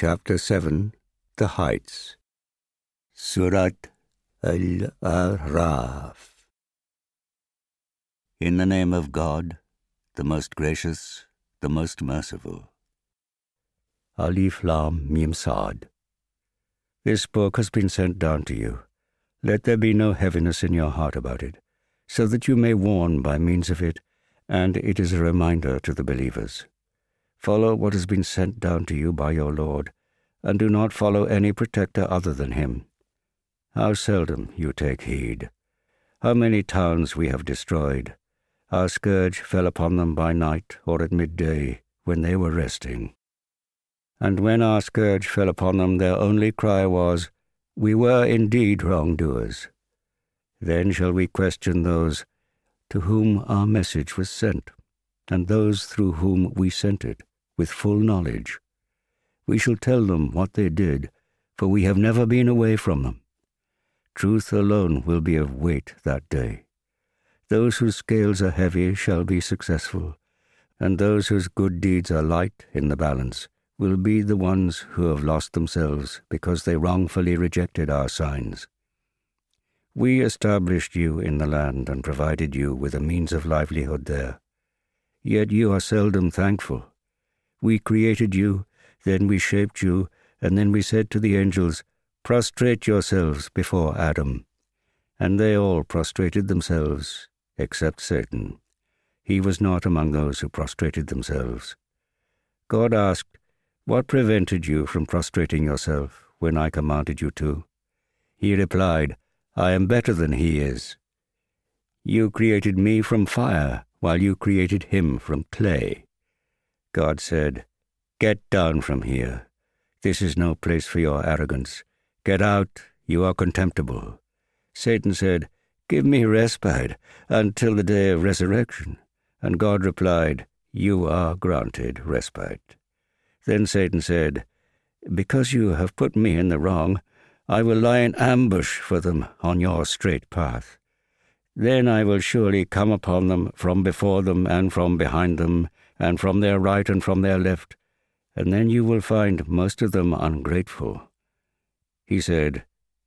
Chapter 7 The Heights Surat Al Araf In the name of God, the most gracious, the most merciful. Alif Lam Mim. This book has been sent down to you. Let there be no heaviness in your heart about it, so that you may warn by means of it, and it is a reminder to the believers. Follow what has been sent down to you by your Lord, and do not follow any protector other than him. How seldom you take heed. How many towns we have destroyed. Our scourge fell upon them by night or at midday when they were resting. And when our scourge fell upon them, their only cry was, We were indeed wrongdoers. Then shall we question those to whom our message was sent, and those through whom we sent it, with full knowledge. We shall tell them what they did, for we have never been away from them. Truth alone will be of weight that day. Those whose scales are heavy shall be successful, and those whose good deeds are light in the balance will be the ones who have lost themselves because they wrongfully rejected our signs. We established you in the land and provided you with a means of livelihood there. Yet you are seldom thankful. We created you, then we shaped you, and then we said to the angels, Prostrate yourselves before Adam. And they all prostrated themselves, except Satan. He was not among those who prostrated themselves. God asked, What prevented you from prostrating yourself when I commanded you to? He replied, I am better than he is. You created me from fire, while you created him from clay. God said, Get down from here. This is no place for your arrogance. Get out, you are contemptible. Satan said, Give me respite until the day of resurrection. And God replied, You are granted respite. Then Satan said, Because you have put me in the wrong, I will lie in ambush for them on your straight path. Then I will surely come upon them from before them and from behind them, and from their right and from their left, and then you will find most of them ungrateful. He said,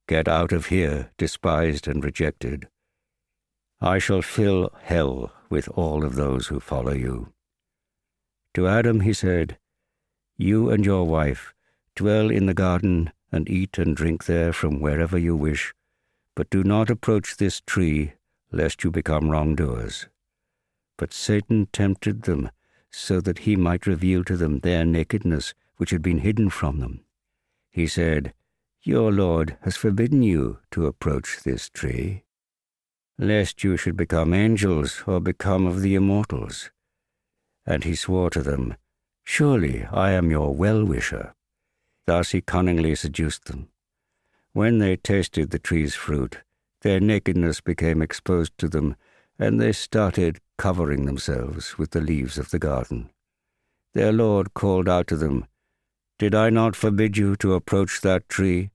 Get out of here, despised and rejected. I shall fill hell with all of those who follow you. To Adam he said, You and your wife dwell in the garden and eat and drink there from wherever you wish, but do not approach this tree, lest you become wrongdoers. But Satan tempted them, so that he might reveal to them their nakedness, which had been hidden from them. He said, Your Lord has forbidden you to approach this tree, lest you should become angels or become of the immortals. And he swore to them, Surely I am your well wisher. Thus he cunningly seduced them. When they tasted the tree's fruit, their nakedness became exposed to them, and they started covering themselves with the leaves of the garden. Their Lord called out to them, Did I not forbid you to approach that tree?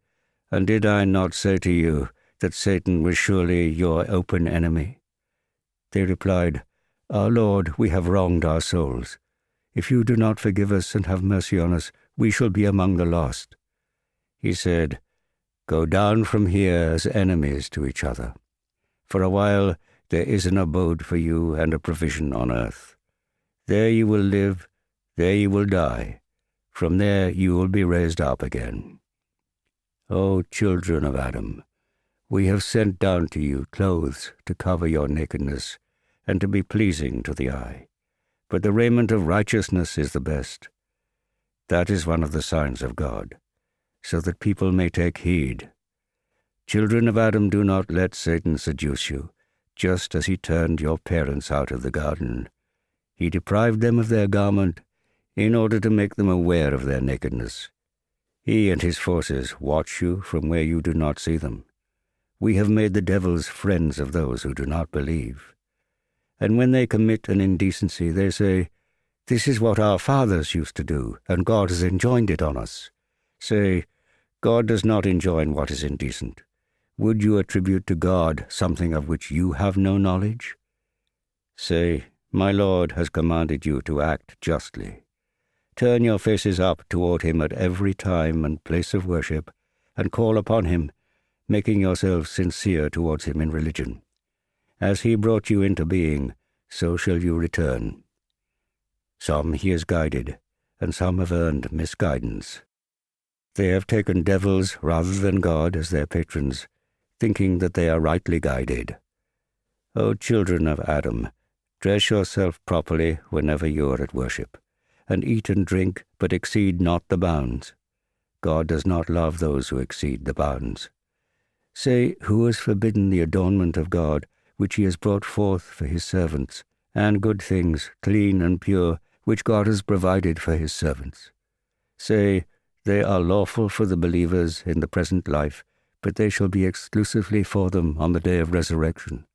And did I not say to you that Satan was surely your open enemy? They replied, Our Lord, we have wronged our souls. If you do not forgive us and have mercy on us, we shall be among the lost. He said, Go down from here as enemies to each other. For a while there is an abode for you and a provision on earth. There you will live, there you will die. From there you will be raised up again. O children of Adam, we have sent down to you clothes to cover your nakedness and to be pleasing to the eye. But the raiment of righteousness is the best. That is one of the signs of God, so that people may take heed. Children of Adam, do not let Satan seduce you, just as he turned your parents out of the garden. He deprived them of their garment in order to make them aware of their nakedness. He and his forces watch you from where you do not see them. We have made the devils friends of those who do not believe. And when they commit an indecency, they say, this is what our fathers used to do, and God has enjoined it on us. Say, God does not enjoin what is indecent. Would you attribute to God something of which you have no knowledge? Say, My Lord has commanded you to act justly. Turn your faces up toward him at every time and place of worship, and call upon him, making yourselves sincere towards him in religion. As he brought you into being, so shall you return. Some he has guided, and some have earned misguidance. They have taken devils rather than God as their patrons, thinking that they are rightly guided. O children of Adam, dress yourself properly whenever you are at worship, and eat and drink, but exceed not the bounds. God does not love those who exceed the bounds. Say, who has forbidden the adornment of God, which he has brought forth for his servants, and good things, clean and pure, which God has provided for his servants? Say, they are lawful for the believers in the present life, but they shall be exclusively for them on the day of resurrection.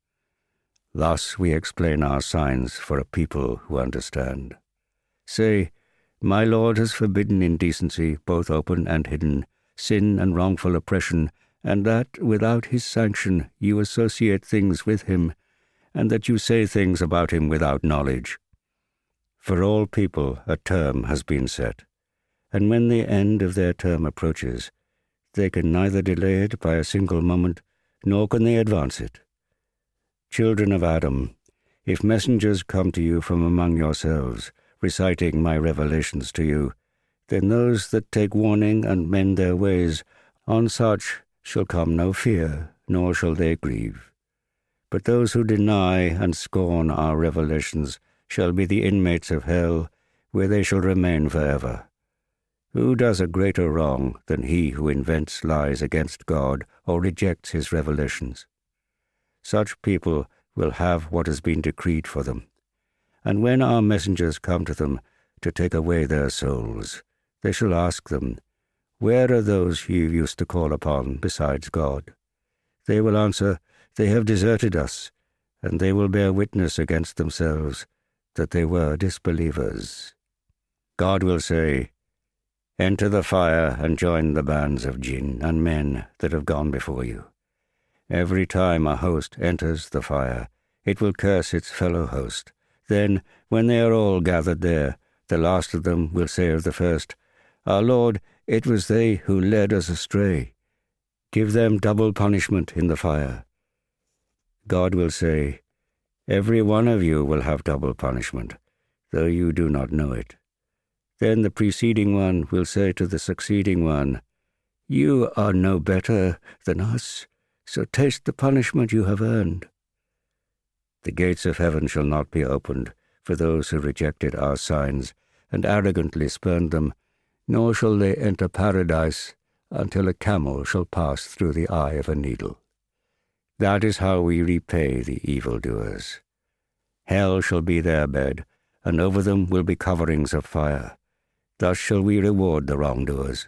Thus we explain our signs for a people who understand. Say, My Lord has forbidden indecency, both open and hidden, sin and wrongful oppression, and that, without his sanction, you associate things with him, and that you say things about him without knowledge. For all people a term has been set and when the end of their term approaches, they can neither delay it by a single moment, nor can they advance it. Children of Adam, if messengers come to you from among yourselves, reciting my revelations to you, then those that take warning and mend their ways, on such shall come no fear, nor shall they grieve. But those who deny and scorn our revelations shall be the inmates of hell, where they shall remain forever. Who does a greater wrong than he who invents lies against God or rejects his revelations? Such people will have what has been decreed for them. And when our messengers come to them to take away their souls, they shall ask them, Where are those you used to call upon besides God? They will answer, They have deserted us, and they will bear witness against themselves that they were disbelievers. God will say, Enter the fire and join the bands of jinn and men that have gone before you. Every time a host enters the fire, it will curse its fellow host. Then, when they are all gathered there, the last of them will say of the first, Our Lord, it was they who led us astray. Give them double punishment in the fire. God will say, Every one of you will have double punishment, though you do not know it. Then the preceding one will say to the succeeding one, You are no better than us, so taste the punishment you have earned. The gates of heaven shall not be opened for those who rejected our signs and arrogantly spurned them, nor shall they enter paradise until a camel shall pass through the eye of a needle. That is how we repay the evildoers. Hell shall be their bed, and over them will be coverings of fire. Thus shall we reward the wrongdoers.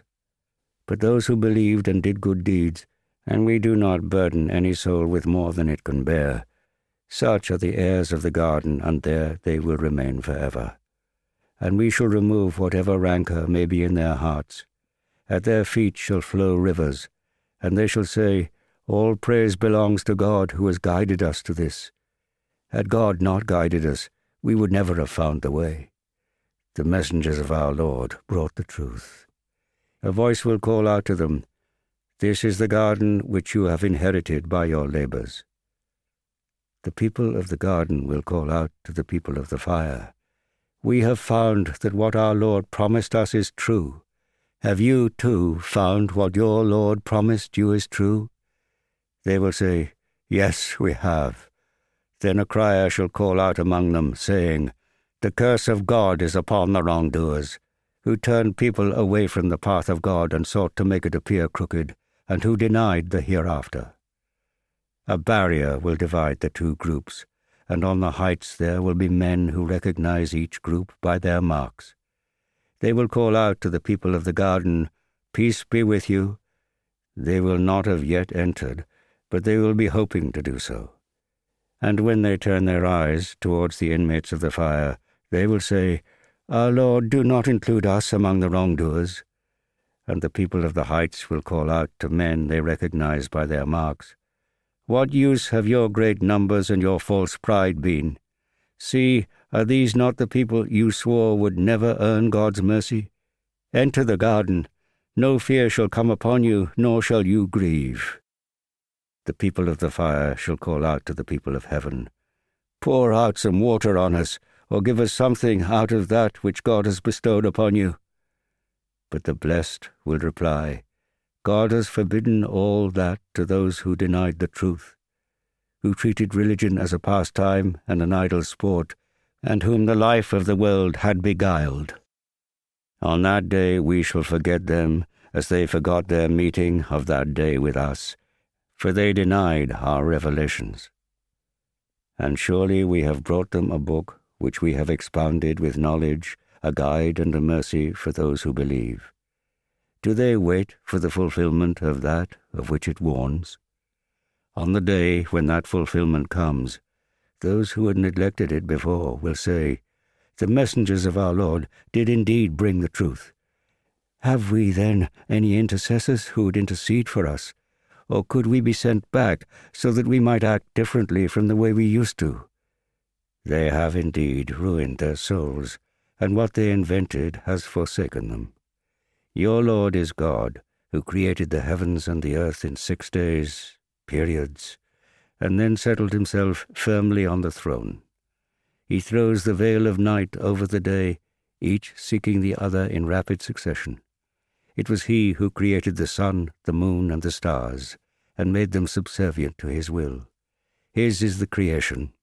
But those who believed and did good deeds, and we do not burden any soul with more than it can bear, such are the heirs of the garden, and there they will remain forever. And we shall remove whatever rancour may be in their hearts. At their feet shall flow rivers, and they shall say, All praise belongs to God who has guided us to this. Had God not guided us, we would never have found the way the messengers of our Lord brought the truth. A voice will call out to them, This is the garden which you have inherited by your labors. The people of the garden will call out to the people of the fire, We have found that what our Lord promised us is true. Have you, too, found what your Lord promised you is true? They will say, Yes, we have. Then a crier shall call out among them, saying, the curse of God is upon the wrongdoers, who turned people away from the path of God and sought to make it appear crooked, and who denied the hereafter. A barrier will divide the two groups, and on the heights there will be men who recognize each group by their marks. They will call out to the people of the garden, Peace be with you. They will not have yet entered, but they will be hoping to do so. And when they turn their eyes towards the inmates of the fire, they will say, Our Lord, do not include us among the wrongdoers. And the people of the heights will call out to men they recognize by their marks, What use have your great numbers and your false pride been? See, Are these not the people you swore would never earn God's mercy? Enter the garden. No fear shall come upon you, nor shall you grieve. The people of the fire shall call out to the people of heaven, Pour out some water on us, or give us something out of that which God has bestowed upon you. But the blessed will reply, God has forbidden all that to those who denied the truth, who treated religion as a pastime and an idle sport, and whom the life of the world had beguiled. On that day we shall forget them as they forgot their meeting of that day with us, for they denied our revelations. And surely we have brought them a book which we have expounded with knowledge, a guide and a mercy for those who believe. Do they wait for the fulfillment of that of which it warns? On the day when that fulfillment comes, those who had neglected it before will say, The messengers of our Lord did indeed bring the truth. Have we then any intercessors who would intercede for us? Or could we be sent back so that we might act differently from the way we used to? They have indeed ruined their souls, and what they invented has forsaken them. Your Lord is God, who created the heavens and the earth in six days, periods, and then settled himself firmly on the throne. He throws the veil of night over the day, each seeking the other in rapid succession. It was he who created the sun, the moon, and the stars, and made them subservient to his will. His is the creation,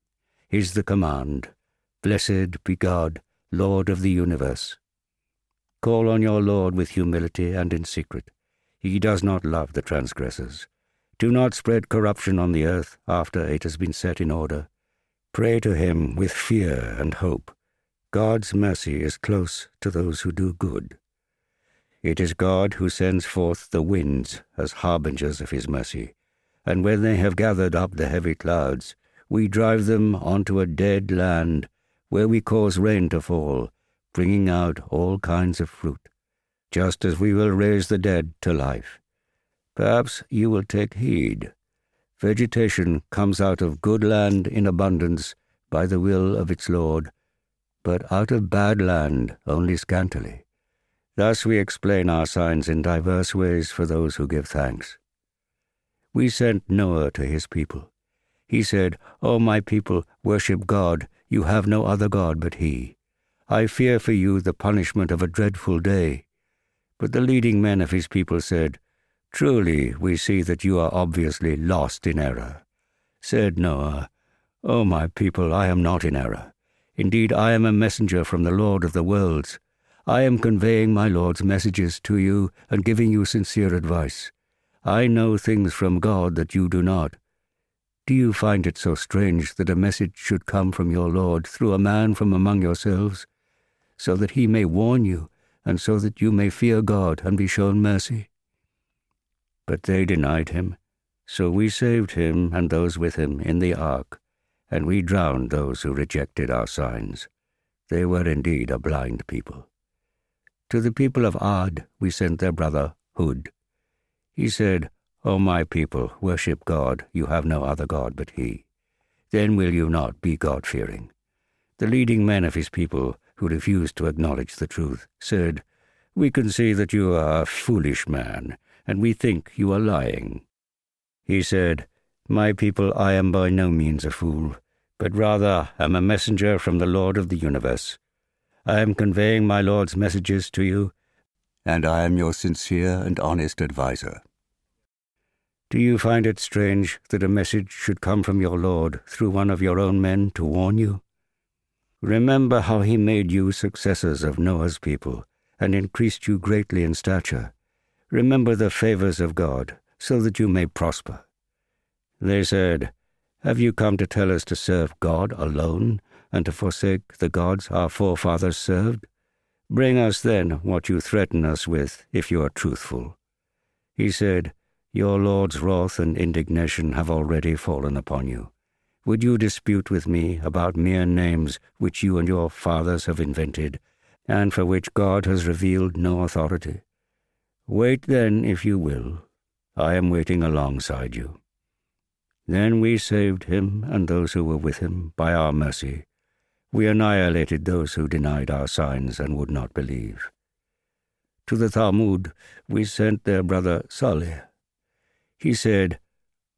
his the command. Blessed be God, Lord of the universe. Call on your Lord with humility and in secret. He does not love the transgressors. Do not spread corruption on the earth after it has been set in order. Pray to him with fear and hope. God's mercy is close to those who do good. It is God who sends forth the winds as harbingers of his mercy, and when they have gathered up the heavy clouds, we drive them onto a dead land where we cause rain to fall, bringing out all kinds of fruit, just as we will raise the dead to life. Perhaps you will take heed. Vegetation comes out of good land in abundance by the will of its Lord, but out of bad land only scantily. Thus we explain our signs in diverse ways for those who give thanks. We sent Noah to his people. He said, O my people, worship God, you have no other God but He. I fear for you the punishment of a dreadful day. But the leading men of his people said, Truly, we see that you are obviously lost in error. Said Noah, O my people, I am not in error. Indeed, I am a messenger from the Lord of the worlds. I am conveying my Lord's messages to you and giving you sincere advice. I know things from God that you do not. Do you find it so strange that a message should come from your Lord through a man from among yourselves, so that he may warn you, and so that you may fear God and be shown mercy? But they denied him, so we saved him and those with him in the ark, and we drowned those who rejected our signs. They were indeed a blind people. To the people of Ad we sent their brother Hud. He said, O my people, worship God, you have no other God but He. Then will you not be God fearing. The leading men of his people, who refused to acknowledge the truth, said, We can see that you are a foolish man, and we think you are lying. He said, My people, I am by no means a fool, but rather am a messenger from the Lord of the universe. I am conveying my Lord's messages to you, and I am your sincere and honest adviser. Do you find it strange that a message should come from your Lord through one of your own men to warn you? Remember how he made you successors of Noah's people and increased you greatly in stature. Remember the favors of God, so that you may prosper. They said, Have you come to tell us to serve God alone and to forsake the gods our forefathers served? Bring us then what you threaten us with, if you are truthful. He said, Your Lord's wrath and indignation have already fallen upon you. Would you dispute with me about mere names which you and your fathers have invented, and for which God has revealed no authority? Wait then, if you will. I am waiting alongside you. Then we saved him and those who were with him by our mercy we annihilated those who denied our signs and would not believe. To the Thamud we sent their brother Salih. He said,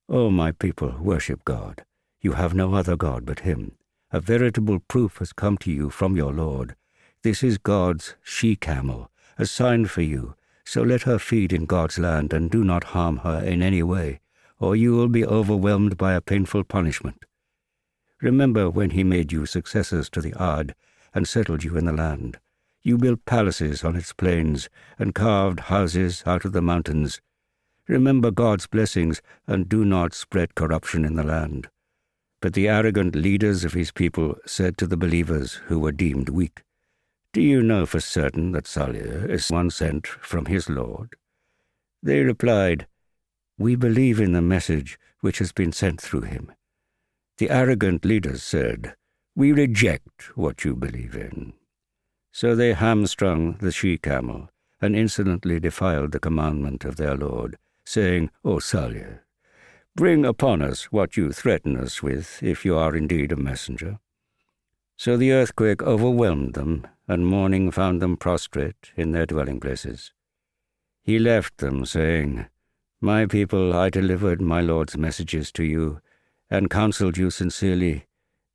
O my people, worship God. You have no other God but Him. A veritable proof has come to you from your Lord. This is God's she camel, a sign for you. So let her feed in God's land and do not harm her in any way, or you will be overwhelmed by a painful punishment. Remember when he made you successors to the Ad and settled you in the land. You built palaces on its plains and carved houses out of the mountains. Remember God's blessings and do not spread corruption in the land. But the arrogant leaders of his people said to the believers who were deemed weak, Do you know for certain that Salih is one sent from his Lord? They replied, We believe in the message which has been sent through him. The arrogant leaders said, We reject what you believe in. So they hamstrung the she camel and insolently defiled the commandment of their Lord, saying, O Salih, bring upon us what you threaten us with, if you are indeed a messenger. So the earthquake overwhelmed them, and morning found them prostrate in their dwelling places. He left them, saying, My people, I delivered my Lord's messages to you and counseled you sincerely,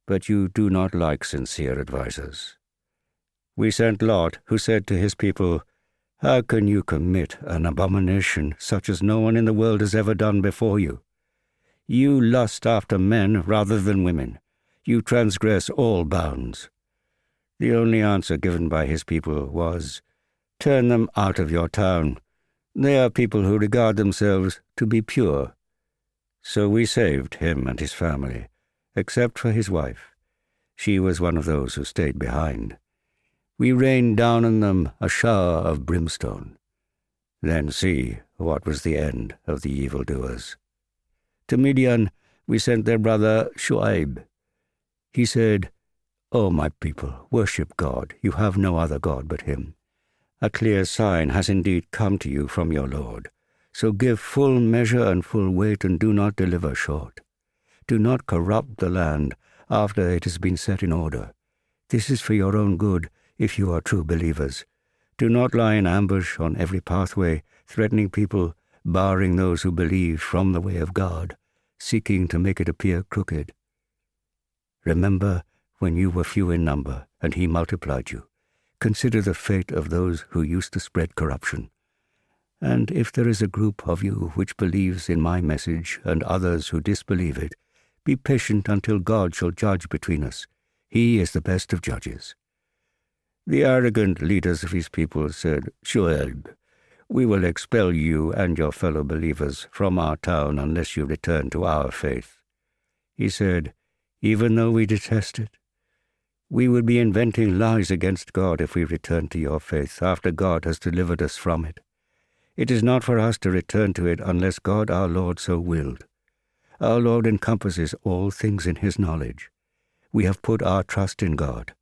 but you do not like sincere advisers. We sent Lot, who said to his people, How can you commit an abomination such as no one in the world has ever done before you? You lust after men rather than women. You transgress all bounds. The only answer given by his people was, Turn them out of your town. They are people who regard themselves to be pure so we saved him and his family, except for his wife. She was one of those who stayed behind. We rained down on them a shower of brimstone. Then see what was the end of the evildoers. To Midian we sent their brother Shuaib. He said, O my people, worship God. You have no other God but him. A clear sign has indeed come to you from your Lord. So give full measure and full weight, and do not deliver short. Do not corrupt the land after it has been set in order. This is for your own good, if you are true believers. Do not lie in ambush on every pathway, threatening people, barring those who believe from the way of God, seeking to make it appear crooked. Remember when you were few in number, and he multiplied you. Consider the fate of those who used to spread corruption. And if there is a group of you which believes in my message and others who disbelieve it, be patient until God shall judge between us. He is the best of judges. The arrogant leaders of his people said, Shuaib, we will expel you and your fellow believers from our town unless you return to our faith. He said, Even though we detest it, we would be inventing lies against God if we return to your faith after God has delivered us from it. It is not for us to return to it unless God our Lord so willed. Our Lord encompasses all things in his knowledge. We have put our trust in God.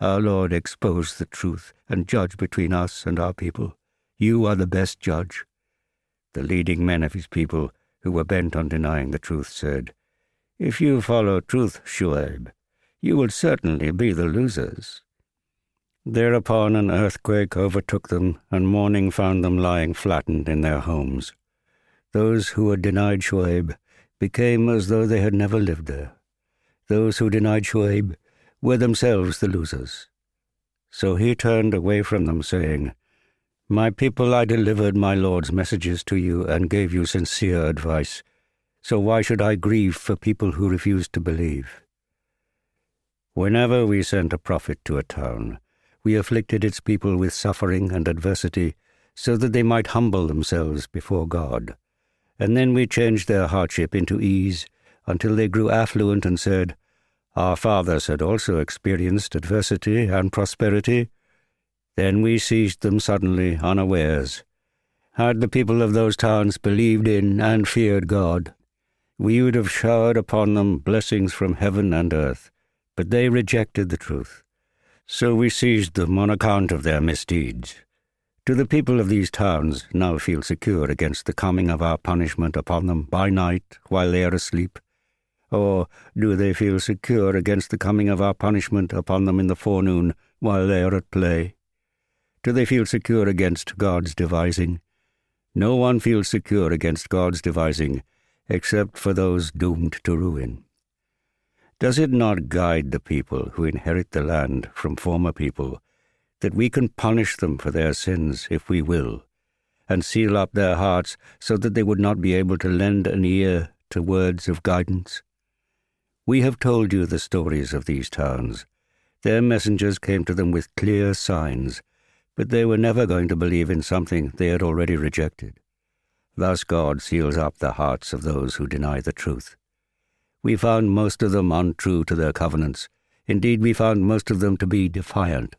Our Lord expose the truth and judge between us and our people. You are the best judge. The leading men of his people, who were bent on denying the truth, said, If you follow truth, Shuaib, you will certainly be the losers. Thereupon an earthquake overtook them, and morning found them lying flattened in their homes. Those who had denied Shuaib became as though they had never lived there. Those who denied Shuaib were themselves the losers. So he turned away from them, saying, My people, I delivered my Lord's messages to you and gave you sincere advice. So why should I grieve for people who refuse to believe? Whenever we sent a prophet to a town, we afflicted its people with suffering and adversity, so that they might humble themselves before God. And then we changed their hardship into ease, until they grew affluent and said, Our fathers had also experienced adversity and prosperity. Then we seized them suddenly, unawares. Had the people of those towns believed in and feared God, we would have showered upon them blessings from heaven and earth, but they rejected the truth so we seized them on account of their misdeeds. Do the people of these towns now feel secure against the coming of our punishment upon them by night while they are asleep? Or do they feel secure against the coming of our punishment upon them in the forenoon while they are at play? Do they feel secure against God's devising? No one feels secure against God's devising, except for those doomed to ruin. Does it not guide the people who inherit the land from former people, that we can punish them for their sins if we will, and seal up their hearts so that they would not be able to lend an ear to words of guidance? We have told you the stories of these towns. Their messengers came to them with clear signs, but they were never going to believe in something they had already rejected. Thus God seals up the hearts of those who deny the truth. We found most of them untrue to their covenants. Indeed, we found most of them to be defiant.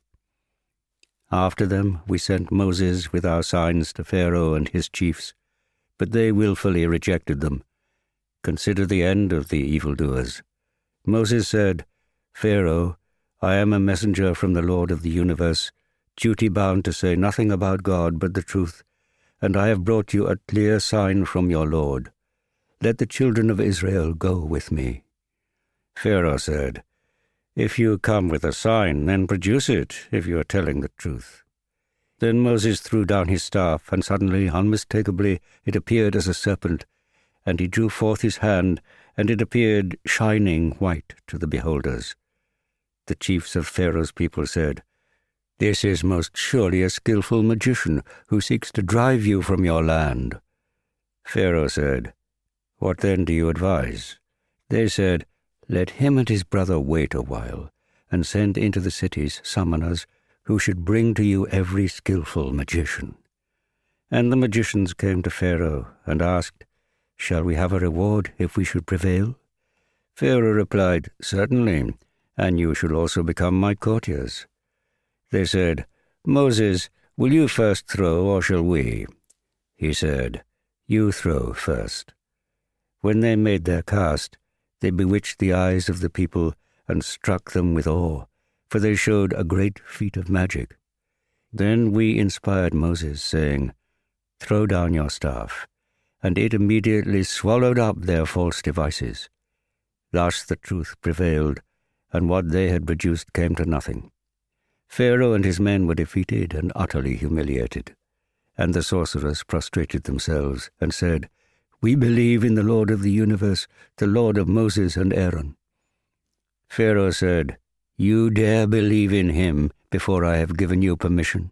After them, we sent Moses with our signs to Pharaoh and his chiefs, but they wilfully rejected them. Consider the end of the evildoers. Moses said, Pharaoh, I am a messenger from the Lord of the universe, duty bound to say nothing about God but the truth, and I have brought you a clear sign from your Lord. Let the children of Israel go with me. Pharaoh said, If you come with a sign, then produce it, if you are telling the truth. Then Moses threw down his staff, and suddenly, unmistakably, it appeared as a serpent, and he drew forth his hand, and it appeared shining white to the beholders. The chiefs of Pharaoh's people said, This is most surely a skilful magician who seeks to drive you from your land. Pharaoh said, What then do you advise? They said, Let him and his brother wait a while, and send into the cities summoners who should bring to you every skilful magician. And the magicians came to Pharaoh and asked, Shall we have a reward if we should prevail? Pharaoh replied, Certainly, and you shall also become my courtiers. They said, Moses, will you first throw, or shall we? He said, You throw first. When they made their cast, they bewitched the eyes of the people and struck them with awe, for they showed a great feat of magic. Then we inspired Moses, saying, Throw down your staff and it immediately swallowed up their false devices. Thus the truth prevailed, and what they had produced came to nothing. Pharaoh and his men were defeated and utterly humiliated, and the sorcerers prostrated themselves and said, We believe in the Lord of the universe, the Lord of Moses and Aaron. Pharaoh said, You dare believe in him before I have given you permission?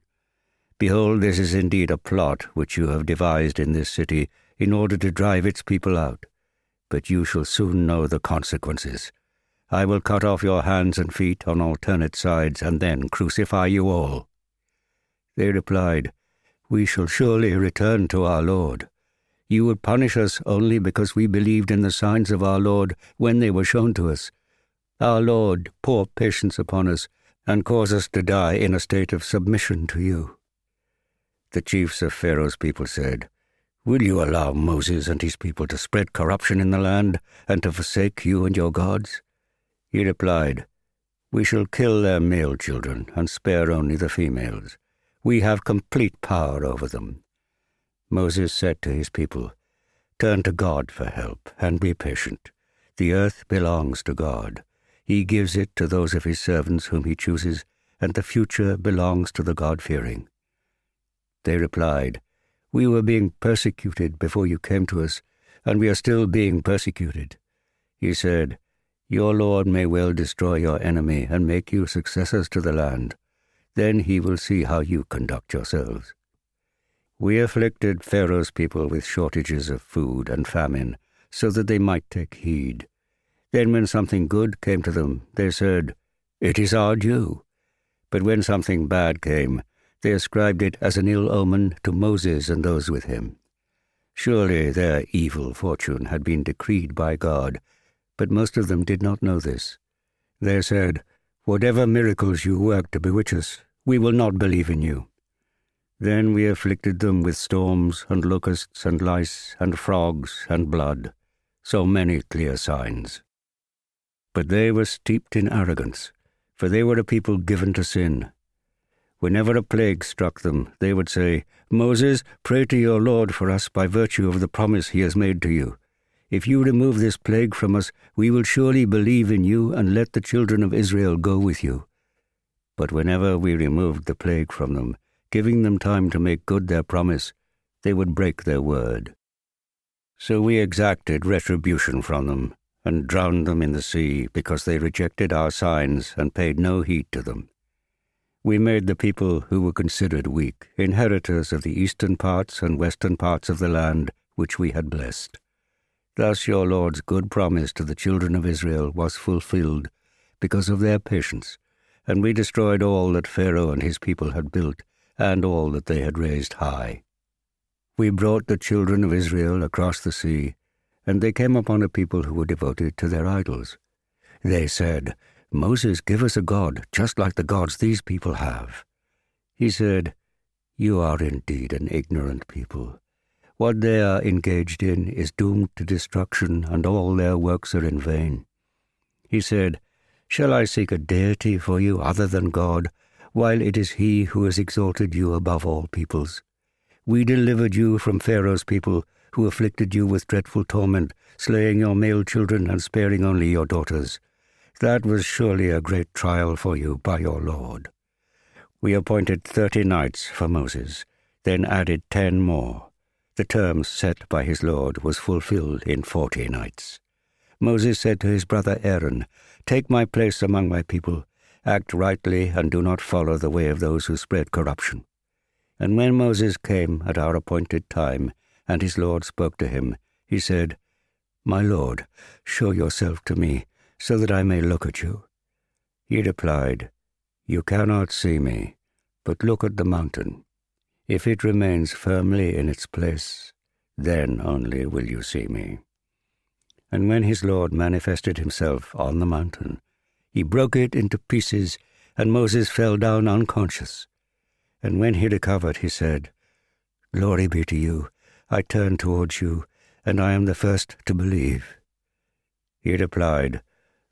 Behold, this is indeed a plot which you have devised in this city in order to drive its people out. But you shall soon know the consequences. I will cut off your hands and feet on alternate sides, and then crucify you all. They replied, We shall surely return to our Lord. You would punish us only because we believed in the signs of our Lord when they were shown to us. Our Lord, pour patience upon us, and cause us to die in a state of submission to you. The chiefs of Pharaoh's people said, Will you allow Moses and his people to spread corruption in the land and to forsake you and your gods? He replied, We shall kill their male children and spare only the females. We have complete power over them. Moses said to his people, Turn to God for help and be patient. The earth belongs to God. He gives it to those of his servants whom he chooses, and the future belongs to the God fearing. They replied, we were being persecuted before you came to us, and we are still being persecuted. He said, Your Lord may well destroy your enemy and make you successors to the land. Then he will see how you conduct yourselves. We afflicted Pharaoh's people with shortages of food and famine, so that they might take heed. Then, when something good came to them, they said, It is our due. But when something bad came, they ascribed it as an ill omen to Moses and those with him. Surely their evil fortune had been decreed by God, but most of them did not know this. They said, Whatever miracles you work to bewitch us, we will not believe in you. Then we afflicted them with storms and locusts and lice and frogs and blood, so many clear signs. But they were steeped in arrogance, for they were a people given to sin Whenever a plague struck them, they would say, Moses, pray to your Lord for us by virtue of the promise he has made to you. If you remove this plague from us, we will surely believe in you and let the children of Israel go with you. But whenever we removed the plague from them, giving them time to make good their promise, they would break their word. So we exacted retribution from them and drowned them in the sea because they rejected our signs and paid no heed to them. We made the people who were considered weak inheritors of the eastern parts and western parts of the land which we had blessed. Thus your Lord's good promise to the children of Israel was fulfilled because of their patience and we destroyed all that Pharaoh and his people had built, and all that they had raised high. We brought the children of Israel across the sea, and they came upon a people who were devoted to their idols. They said, Moses, give us a God, just like the gods these people have. He said, You are indeed an ignorant people. What they are engaged in is doomed to destruction, and all their works are in vain. He said, Shall I seek a deity for you other than God, while it is He who has exalted you above all peoples? We delivered you from Pharaoh's people, who afflicted you with dreadful torment, slaying your male children and sparing only your daughters. That was surely a great trial for you by your Lord. We appointed thirty nights for Moses, then added ten more. The term set by his Lord was fulfilled in forty nights. Moses said to his brother Aaron, Take my place among my people, act rightly, and do not follow the way of those who spread corruption. And when Moses came at our appointed time, and his Lord spoke to him, he said, My Lord, show yourself to me, so that I may look at you. He replied, You cannot see me, but look at the mountain. If it remains firmly in its place, then only will you see me. And when his Lord manifested himself on the mountain, he broke it into pieces, and Moses fell down unconscious. And when he recovered, he said, Glory be to you. I turn towards you, and I am the first to believe. He replied,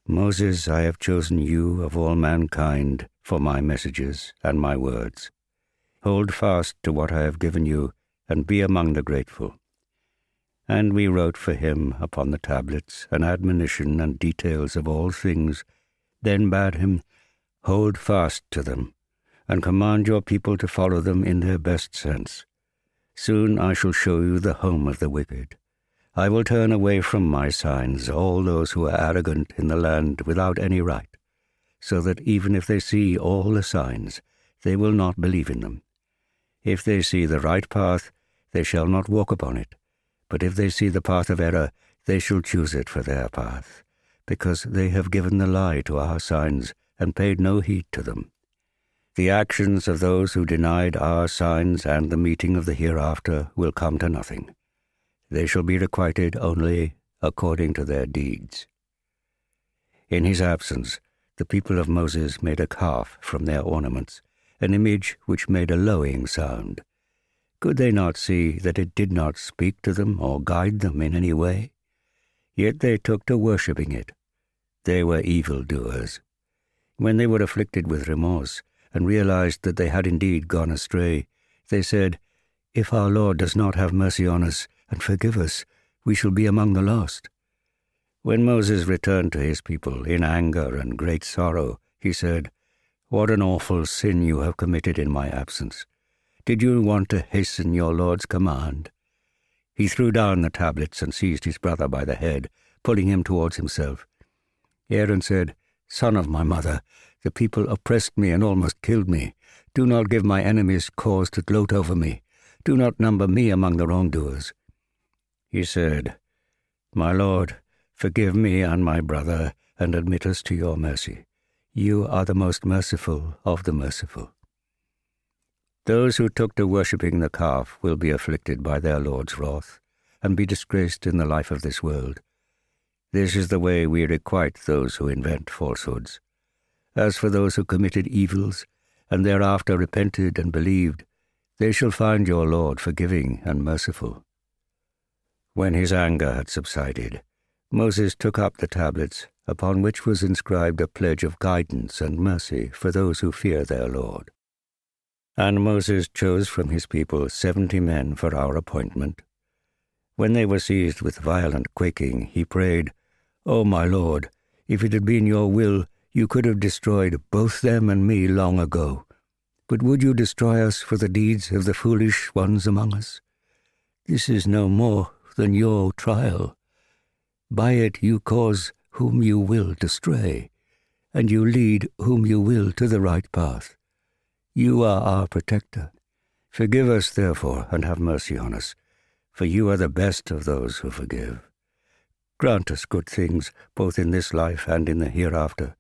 Moses, I have chosen you of all mankind for my messages and my words. Hold fast to what I have given you, and be among the grateful. And we wrote for him upon the tablets an admonition and details of all things, then bade him, Hold fast to them, and command your people to follow them in their best sense. Soon I shall show you the home of the wicked. I will turn away from my signs all those who are arrogant in the land without any right, so that even if they see all the signs, they will not believe in them. If they see the right path, they shall not walk upon it but if they see the path of error, they shall choose it for their path, because they have given the lie to our signs and paid no heed to them. The actions of those who denied our signs and the meeting of the hereafter will come to nothing. They shall be requited only according to their deeds. In his absence, the people of Moses made a calf from their ornaments, an image which made a lowing sound. Could they not see that it did not speak to them or guide them in any way? Yet they took to worshipping it. They were evil doers. When they were afflicted with remorse and realized that they had indeed gone astray, they said, If our Lord does not have mercy on us and forgive us, we shall be among the lost. When Moses returned to his people in anger and great sorrow, he said, What an awful sin you have committed in my absence. Did you want to hasten your Lord's command? He threw down the tablets and seized his brother by the head, pulling him towards himself. Aaron said, Son of my mother, the people oppressed me and almost killed me. Do not give my enemies cause to gloat over me. Do not number me among the wrongdoers. He said, My Lord, forgive me and my brother, and admit us to your mercy. You are the most merciful of the merciful. Those who took to worshipping the calf will be afflicted by their Lord's wrath, and be disgraced in the life of this world. This is the way we requite those who invent falsehoods. As for those who committed evils, and thereafter repented and believed, they shall find your Lord forgiving and merciful. When his anger had subsided, Moses took up the tablets, upon which was inscribed a pledge of guidance and mercy for those who fear their Lord. And Moses chose from his people seventy men for our appointment. When they were seized with violent quaking, he prayed, O my Lord, if it had been your will, you could have destroyed both them and me long ago. But would you destroy us for the deeds of the foolish ones among us? This is no more than your trial. By it you cause whom you will to stray, and you lead whom you will to the right path. You are our protector. Forgive us, therefore, and have mercy on us, for you are the best of those who forgive. Grant us good things, both in this life and in the hereafter.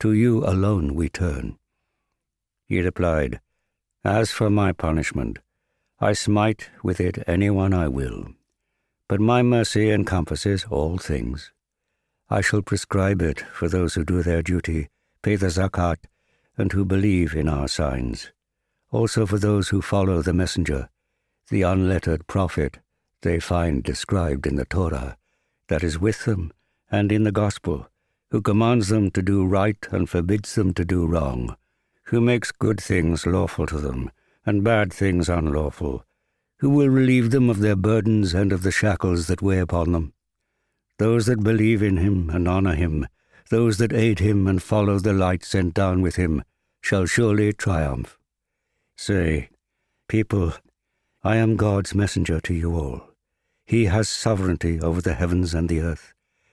To you alone we turn. He replied, As for my punishment, I smite with it any one I will. But my mercy encompasses all things. I shall prescribe it for those who do their duty, pay the zakat, and who believe in our signs. Also for those who follow the messenger, the unlettered prophet they find described in the Torah, that is with them, and in the Gospel, who commands them to do right and forbids them to do wrong, who makes good things lawful to them, and bad things unlawful, who will relieve them of their burdens and of the shackles that weigh upon them. Those that believe in him and honor him, those that aid him and follow the light sent down with him, shall surely triumph. Say, people, I am God's messenger to you all. He has sovereignty over the heavens and the earth.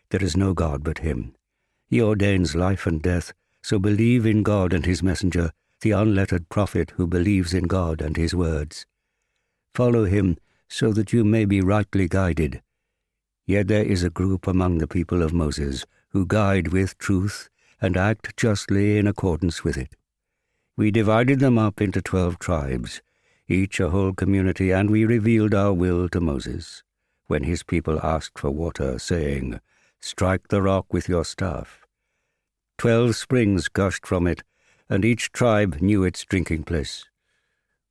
There is no God but him. He ordains life and death, so believe in God and his messenger, the unlettered prophet who believes in God and his words. Follow him so that you may be rightly guided. Yet there is a group among the people of Moses who guide with truth and act justly in accordance with it. We divided them up into twelve tribes, each a whole community, and we revealed our will to Moses, when his people asked for water, saying, Strike the rock with your staff. Twelve springs gushed from it, and each tribe knew its drinking place.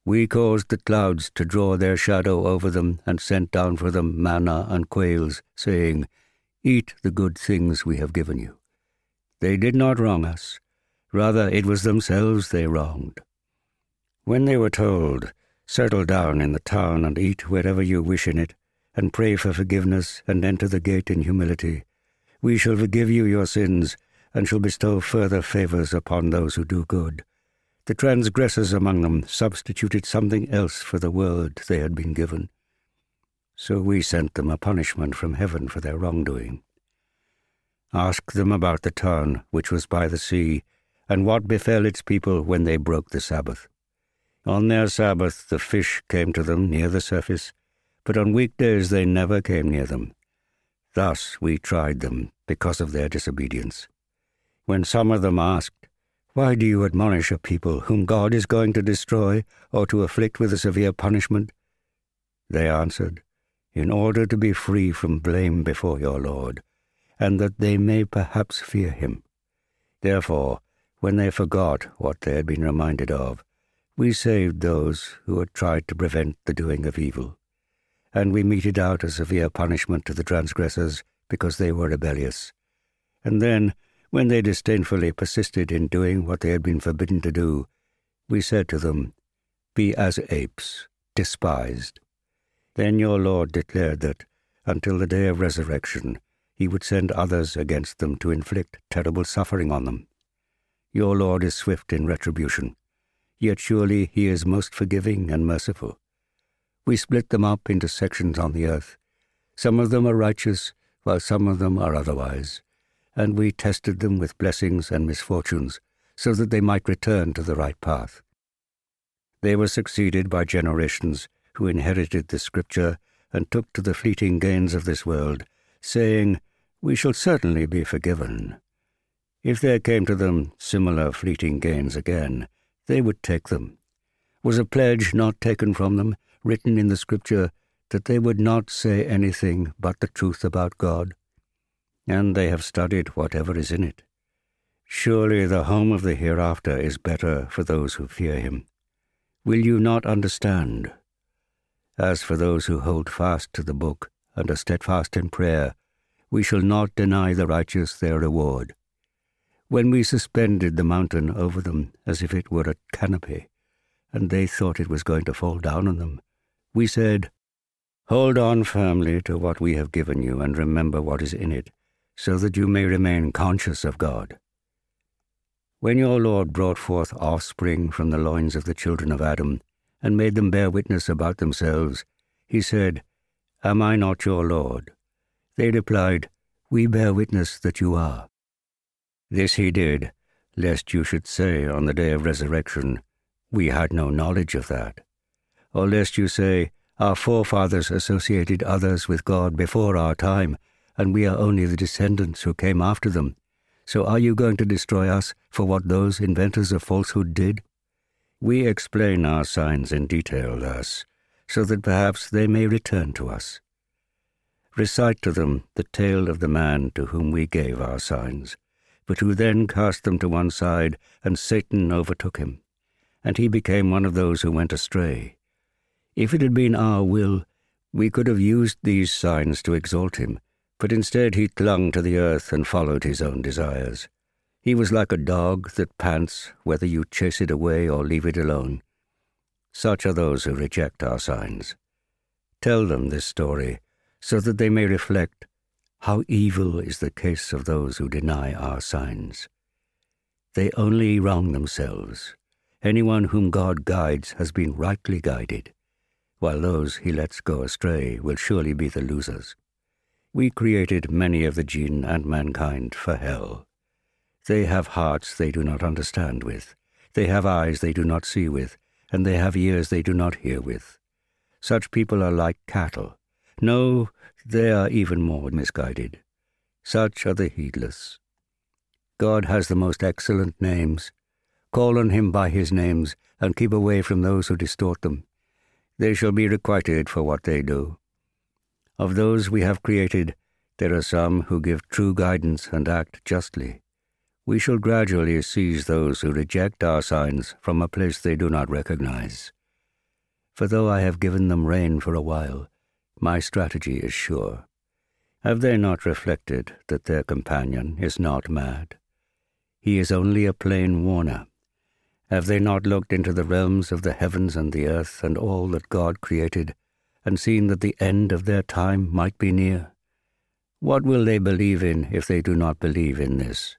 We caused the clouds to draw their shadow over them, and sent down for them manna and quails, saying, Eat the good things we have given you. They did not wrong us. Rather, it was themselves they wronged. When they were told, Settle down in the town and eat wherever you wish in it, and pray for forgiveness, and enter the gate in humility, we shall forgive you your sins, and shall bestow further favors upon those who do good. The transgressors among them substituted something else for the word they had been given. So we sent them a punishment from heaven for their wrongdoing. Ask them about the town which was by the sea, and what befell its people when they broke the Sabbath. On their Sabbath the fish came to them near the surface, but on weekdays they never came near them. Thus we tried them because of their disobedience. When some of them asked, Why do you admonish a people whom God is going to destroy or to afflict with a severe punishment? They answered, In order to be free from blame before your Lord, and that they may perhaps fear him. Therefore, when they forgot what they had been reminded of, we saved those who had tried to prevent the doing of evil, and we meted out a severe punishment to the transgressors because they were rebellious. And then, when they disdainfully persisted in doing what they had been forbidden to do, we said to them, Be as apes, despised. Then your Lord declared that, until the day of resurrection, he would send others against them to inflict terrible suffering on them. Your Lord is swift in retribution, yet surely he is most forgiving and merciful. We split them up into sections on the earth. Some of them are righteous, while some of them are otherwise and we tested them with blessings and misfortunes, so that they might return to the right path. They were succeeded by generations who inherited the Scripture and took to the fleeting gains of this world, saying, We shall certainly be forgiven. If there came to them similar fleeting gains again, they would take them. Was a pledge not taken from them, written in the Scripture, that they would not say anything but the truth about God? And they have studied whatever is in it. Surely the home of the hereafter is better for those who fear him. Will you not understand? As for those who hold fast to the book and are steadfast in prayer, we shall not deny the righteous their reward. When we suspended the mountain over them as if it were a canopy, and they thought it was going to fall down on them, we said, Hold on firmly to what we have given you and remember what is in it, so that you may remain conscious of God. When your Lord brought forth offspring from the loins of the children of Adam, and made them bear witness about themselves, he said, Am I not your Lord? They replied, We bear witness that you are. This he did, lest you should say on the day of resurrection, We had no knowledge of that. Or lest you say, our forefathers associated others with God before our time, and we are only the descendants who came after them. So are you going to destroy us for what those inventors of falsehood did? We explain our signs in detail thus, so that perhaps they may return to us. Recite to them the tale of the man to whom we gave our signs, but who then cast them to one side, and Satan overtook him. And he became one of those who went astray if it had been our will, we could have used these signs to exalt him, but instead he clung to the earth and followed his own desires. He was like a dog that pants whether you chase it away or leave it alone. Such are those who reject our signs. Tell them this story so that they may reflect how evil is the case of those who deny our signs. They only wrong themselves. Anyone whom God guides has been rightly guided while those he lets go astray will surely be the losers. We created many of the jinn and mankind for hell. They have hearts they do not understand with, they have eyes they do not see with, and they have ears they do not hear with. Such people are like cattle. No, they are even more misguided. Such are the heedless. God has the most excellent names. Call on him by his names, and keep away from those who distort them they shall be requited for what they do. Of those we have created, there are some who give true guidance and act justly. We shall gradually seize those who reject our signs from a place they do not recognize. For though I have given them rain for a while, my strategy is sure. Have they not reflected that their companion is not mad? He is only a plain warner have they not looked into the realms of the heavens and the earth and all that God created, and seen that the end of their time might be near? What will they believe in if they do not believe in this?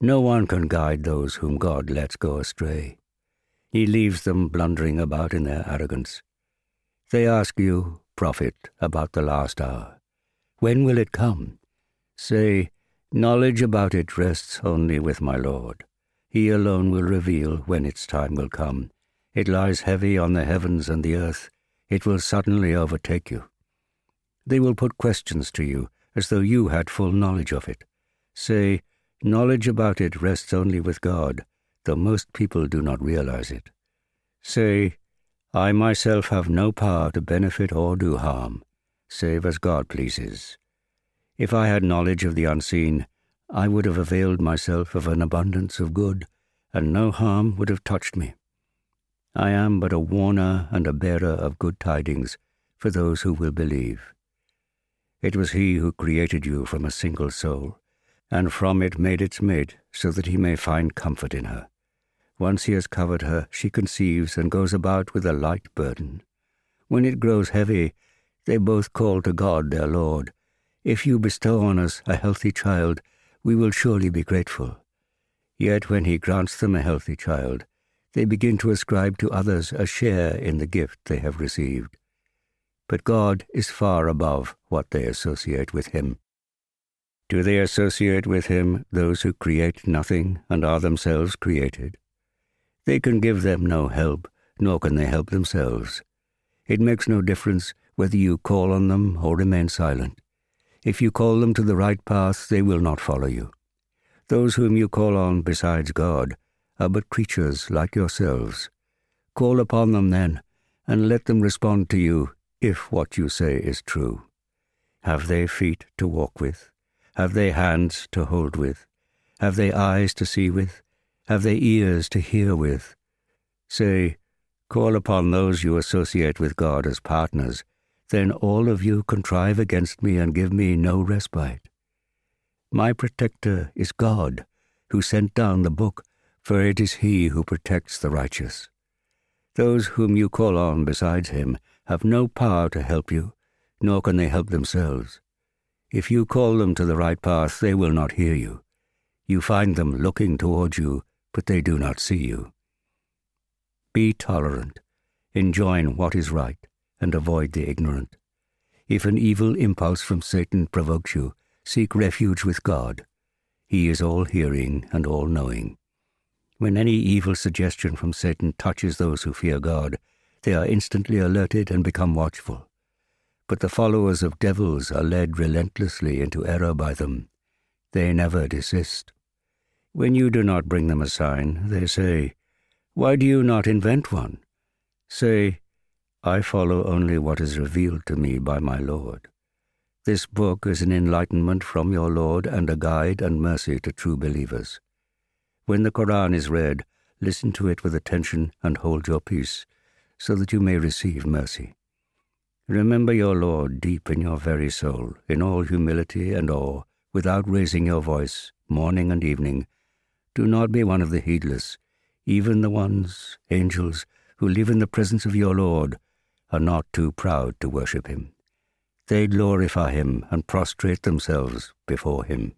No one can guide those whom God lets go astray. He leaves them blundering about in their arrogance. They ask you, prophet, about the last hour. When will it come? Say, knowledge about it rests only with my Lord. He alone will reveal when its time will come. It lies heavy on the heavens and the earth. It will suddenly overtake you. They will put questions to you as though you had full knowledge of it. Say, knowledge about it rests only with God, though most people do not realize it. Say, I myself have no power to benefit or do harm, save as God pleases. If I had knowledge of the unseen, I would have availed myself of an abundance of good, and no harm would have touched me. I am but a warner and a bearer of good tidings for those who will believe. It was He who created you from a single soul, and from it made its mate, so that He may find comfort in her. Once He has covered her, she conceives and goes about with a light burden. When it grows heavy, they both call to God their Lord. If you bestow on us a healthy child, we will surely be grateful. Yet when he grants them a healthy child, they begin to ascribe to others a share in the gift they have received. But God is far above what they associate with him. Do they associate with him those who create nothing and are themselves created? They can give them no help, nor can they help themselves. It makes no difference whether you call on them or remain silent. If you call them to the right path, they will not follow you. Those whom you call on besides God are but creatures like yourselves. Call upon them then, and let them respond to you if what you say is true. Have they feet to walk with? Have they hands to hold with? Have they eyes to see with? Have they ears to hear with? Say, call upon those you associate with God as partners then all of you contrive against me and give me no respite. My protector is God, who sent down the book, for it is he who protects the righteous. Those whom you call on besides him have no power to help you, nor can they help themselves. If you call them to the right path, they will not hear you. You find them looking towards you, but they do not see you. Be tolerant, enjoin what is right, and avoid the ignorant. If an evil impulse from Satan provokes you, seek refuge with God. He is all hearing and all knowing. When any evil suggestion from Satan touches those who fear God, they are instantly alerted and become watchful. But the followers of devils are led relentlessly into error by them. They never desist. When you do not bring them a sign, they say, Why do you not invent one? Say, I follow only what is revealed to me by my Lord. This book is an enlightenment from your Lord and a guide and mercy to true believers. When the Quran is read, listen to it with attention and hold your peace, so that you may receive mercy. Remember your Lord deep in your very soul, in all humility and awe, without raising your voice, morning and evening. Do not be one of the heedless, even the ones, angels, who live in the presence of your Lord, are not too proud to worship him. They glorify him and prostrate themselves before him.